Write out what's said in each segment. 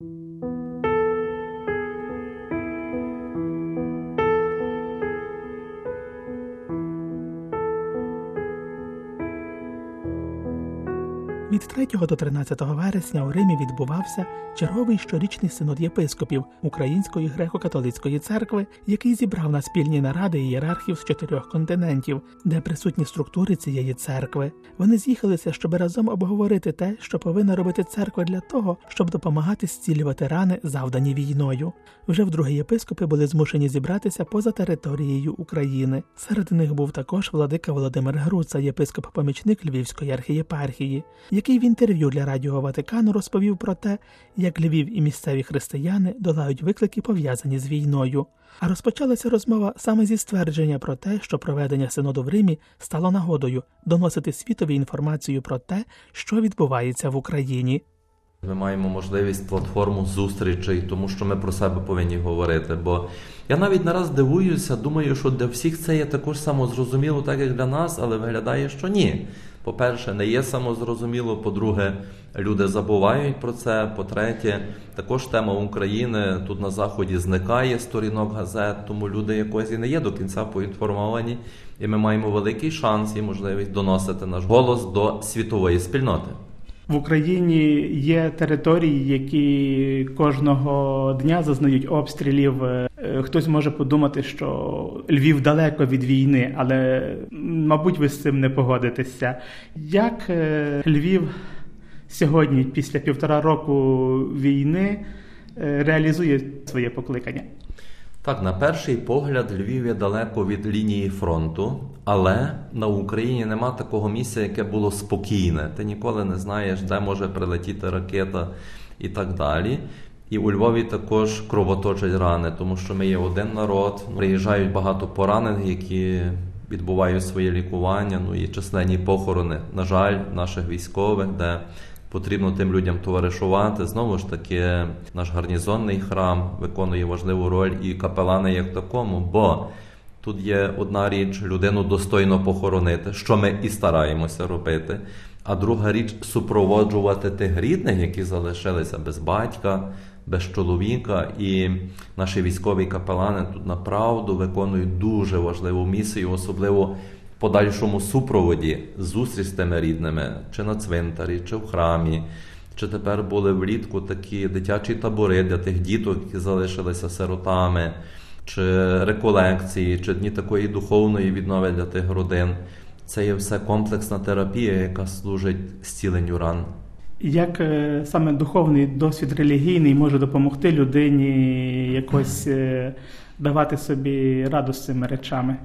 Música Від 3 до 13 вересня у Римі відбувався черговий щорічний синод єпископів Української греко-католицької церкви, який зібрав на спільні наради ієрархів з чотирьох континентів, де присутні структури цієї церкви. Вони з'їхалися, щоб разом обговорити те, що повинна робити церква для того, щоб допомагати зцілювати рани, завдані війною. Вже вдруге єпископи були змушені зібратися поза територією України. Серед них був також владика Володимир Груца, єпископ-помічник Львівської архієпархії який в інтерв'ю для Радіо Ватикану розповів про те, як Львів і місцеві християни долають виклики, пов'язані з війною. А розпочалася розмова саме зі ствердження про те, що проведення синоду в Римі стало нагодою доносити світові інформацію про те, що відбувається в Україні. Ми маємо можливість платформу зустрічей, тому що ми про себе повинні говорити. Бо я навіть нараз дивуюся, думаю, що для всіх це є також самозрозуміло, так як для нас, але виглядає, що ні. По-перше, не є самозрозуміло. По-друге, люди забувають про це. По-третє, також тема України тут на заході зникає сторінок газет, тому люди якось і не є до кінця поінформовані, і ми маємо великий шанс і можливість доносити наш голос до світової спільноти. В Україні є території, які кожного дня зазнають обстрілів. Е, хтось може подумати, що Львів далеко від війни, але мабуть, ви з цим не погодитеся. Як е, Львів сьогодні, після півтора року війни, е, реалізує своє покликання? Так, на перший погляд, Львів є далеко від лінії фронту, але на Україні нема такого місця, яке було спокійне. Ти ніколи не знаєш, де може прилетіти ракета і так далі. І у Львові також кровоточать рани, тому що ми є один народ. Приїжджають багато поранених, які відбувають своє лікування. Ну і численні похорони, на жаль, наших військових, де потрібно тим людям товаришувати. Знову ж таки, наш гарнізонний храм виконує важливу роль і капелани як такому, бо тут є одна річ людину достойно похоронити, що ми і стараємося робити. А друга річ супроводжувати тих рідних, які залишилися без батька, без чоловіка. І наші військові капелани тут направду виконують дуже важливу місію, особливо подальшому супроводі зустріч з тими рідними, чи на цвинтарі, чи в храмі, чи тепер були влітку такі дитячі табори для тих діток, які залишилися сиротами, чи реколекції, чи дні такої духовної віднови для тих родин. Це є все комплексна терапія, яка служить зціленню ран. Як е, саме духовний досвід релігійний може допомогти людині якось е, давати собі раду з цими речами?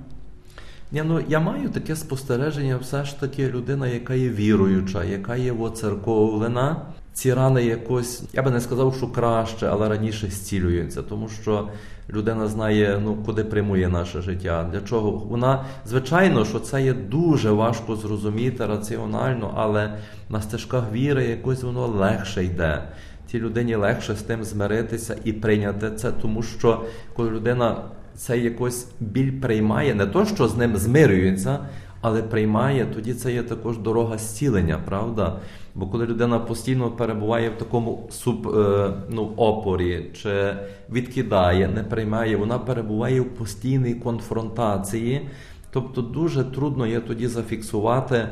Ні, ну я маю таке спостереження, все ж таки людина, яка є віруюча, яка є воцерковлена. Ці рани якось, я би не сказав, що краще, але раніше зцілюються, тому що людина знає, ну куди прямує наше життя. Для чого вона, звичайно, що це є дуже важко зрозуміти раціонально, але на стежках віри якось воно легше йде. Тій людині легше з тим змиритися і прийняти це, тому що коли людина це якось біль приймає, не то, що з ним змирюється, але приймає, тоді це є також дорога зцілення, правда? Бо коли людина постійно перебуває в такому суб, е, ну, опорі чи відкидає, не приймає, вона перебуває в постійній конфронтації. Тобто дуже трудно є тоді зафіксувати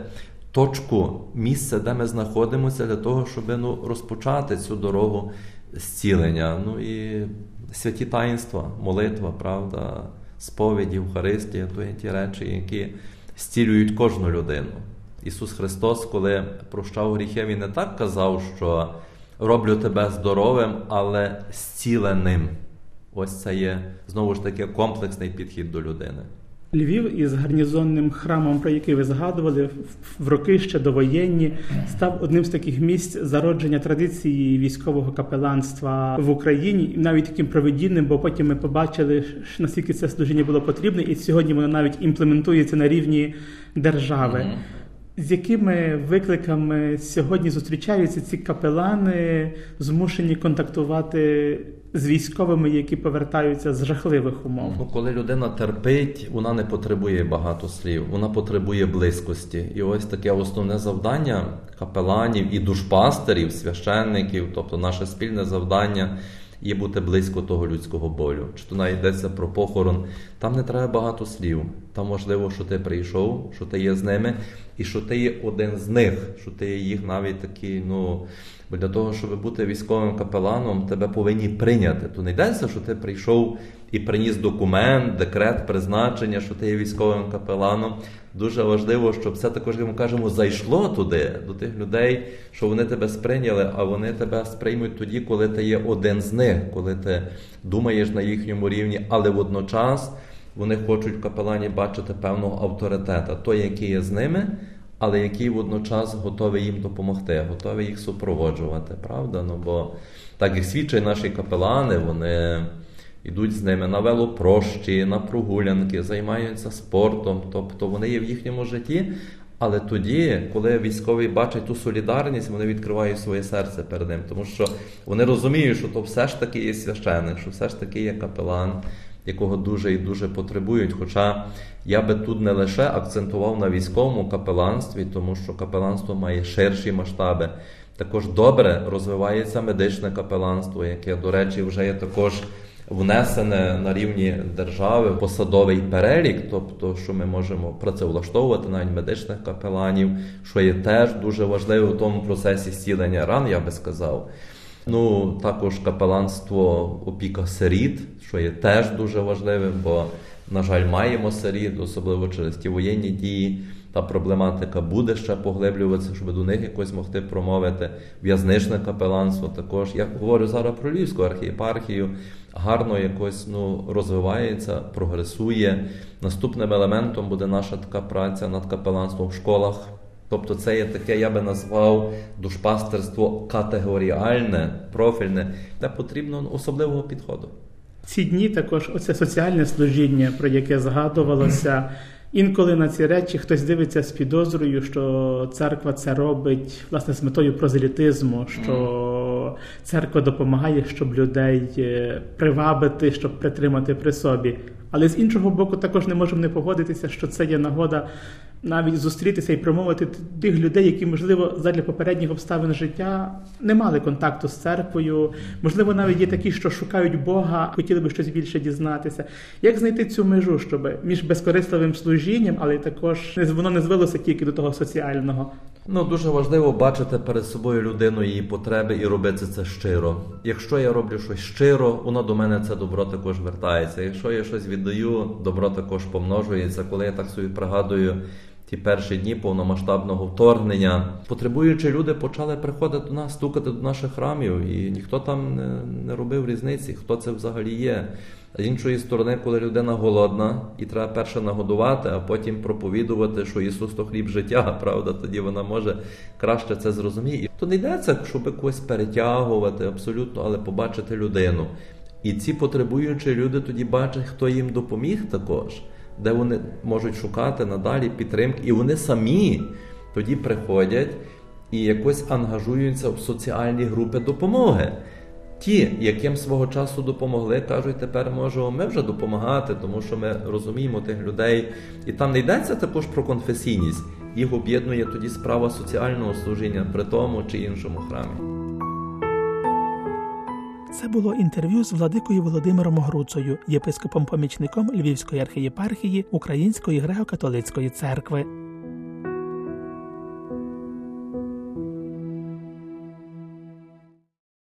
точку, місце, де ми знаходимося, для того, щоб ну, розпочати цю дорогу зцілення. Ну і святі таїнства, молитва, правда, сповіді, Євхаристія, то є ті речі, які зцілюють кожну людину. Ісус Христос, коли прощав гріхи, Він не так казав, що роблю тебе здоровим, але зціленим. Ось це є знову ж таки комплексний підхід до людини. Львів із гарнізонним храмом, про який ви згадували, в роки ще довоєнні, став одним з таких місць зародження традиції військового капеланства в Україні, навіть таким проведінним, бо потім ми побачили, наскільки це служіння було потрібне, і сьогодні воно навіть імплементується на рівні держави. З якими викликами сьогодні зустрічаються ці капелани, змушені контактувати з військовими, які повертаються з жахливих умов? Ну, коли людина терпить, вона не потребує багато слів, вона потребує близькості. І ось таке основне завдання капеланів і душпастерів, священників, тобто наше спільне завдання є бути близько того людського болю. Чи то найдеться про похорон, там не треба багато слів. Там важливо, що ти прийшов, що ти є з ними, і що ти є один з них, що ти є їх навіть такий, ну. Бо для того, щоб бути військовим капеланом, тебе повинні прийняти. То не йдеться, що ти прийшов і приніс документ, декрет, призначення, що ти є військовим капеланом. Дуже важливо, щоб це також, як ми кажемо, зайшло туди, до тих людей, що вони тебе сприйняли, а вони тебе сприймуть тоді, коли ти є один з них, коли ти думаєш на їхньому рівні, але водночас вони хочуть в капелані бачити певного авторитета, той, який є з ними але який водночас готовий їм допомогти, готовий їх супроводжувати, правда? Ну бо так і свідчать наші капелани, вони йдуть з ними на велопрощі, на прогулянки, займаються спортом, тобто вони є в їхньому житті. Але тоді, коли військові бачать ту солідарність, вони відкривають своє серце перед ним, тому що вони розуміють, що то все ж таки є священик, що все ж таки є капелан, якого дуже і дуже потребують. Хоча я би тут не лише акцентував на військовому капеланстві, тому що капеланство має ширші масштаби. Також добре розвивається медичне капеланство, яке, до речі, вже є також внесене на рівні держави посадовий перелік, тобто, що ми можемо працевлаштовувати навіть медичних капеланів, що є теж дуже важливо в тому процесі зцілення ран, я би сказав. Ну, також капеланство опіка сиріт, що є теж дуже важливим, бо, на жаль, маємо сиріт, особливо через ті воєнні дії. Та проблематика буде ще поглиблюватися, щоб до них якось могти промовити. В'язничне капеланство також. Я говорю зараз про Львівську архієпархію, гарно якось ну, розвивається, прогресує. Наступним елементом буде наша така праця над капеланством в школах. Тобто це є таке, я би назвав душпастерство категоріальне, профільне, де потрібно особливого підходу. Ці дні також оце соціальне служіння, про яке згадувалося. Інколи на ці речі хтось дивиться з підозрою, що церква це робить власне з метою прозелітизму, що церква допомагає, щоб людей е, привабити, щоб притримати при собі. Але з іншого боку, також не можемо не погодитися, що це є нагода навіть зустрітися і промовити тих людей, які, можливо, задля попередніх обставин життя не мали контакту з церквою. Можливо, навіть є такі, що шукають Бога, хотіли би щось більше дізнатися. Як знайти цю межу, щоб між безкорисливим служінням, але також воно не звелося тільки до того соціального. Ну дуже важливо бачити перед собою людину її потреби і робити це щиро. Якщо я роблю щось щиро, воно до мене це добро також вертається. Якщо я щось віддаю, добро також помножується. Коли я так собі пригадую ті перші дні повномасштабного вторгнення, потребуючи люди почали приходити до нас, стукати до наших храмів, і ніхто там не, не робив різниці, хто це взагалі є. З іншої сторони, коли людина голодна і треба перше нагодувати, а потім проповідувати, що Ісус то хліб життя, правда, тоді вона може краще це зрозуміти. То не йдеться, щоб когось перетягувати абсолютно, але побачити людину. І ці потребуючі люди тоді бачать, хто їм допоміг також де вони можуть шукати надалі підтримки, і вони самі тоді приходять і якось ангажуються в соціальні групи допомоги. Ті, яким свого часу допомогли, кажуть, тепер можемо ми вже допомагати, тому що ми розуміємо тих людей. І там не йдеться також про конфесійність. Їх об'єднує тоді справа соціального служіння при тому чи іншому храмі. Це було інтерв'ю з владикою Володимиром Огруцею, єпископом-помічником Львівської архієпархії Української греко-католицької церкви.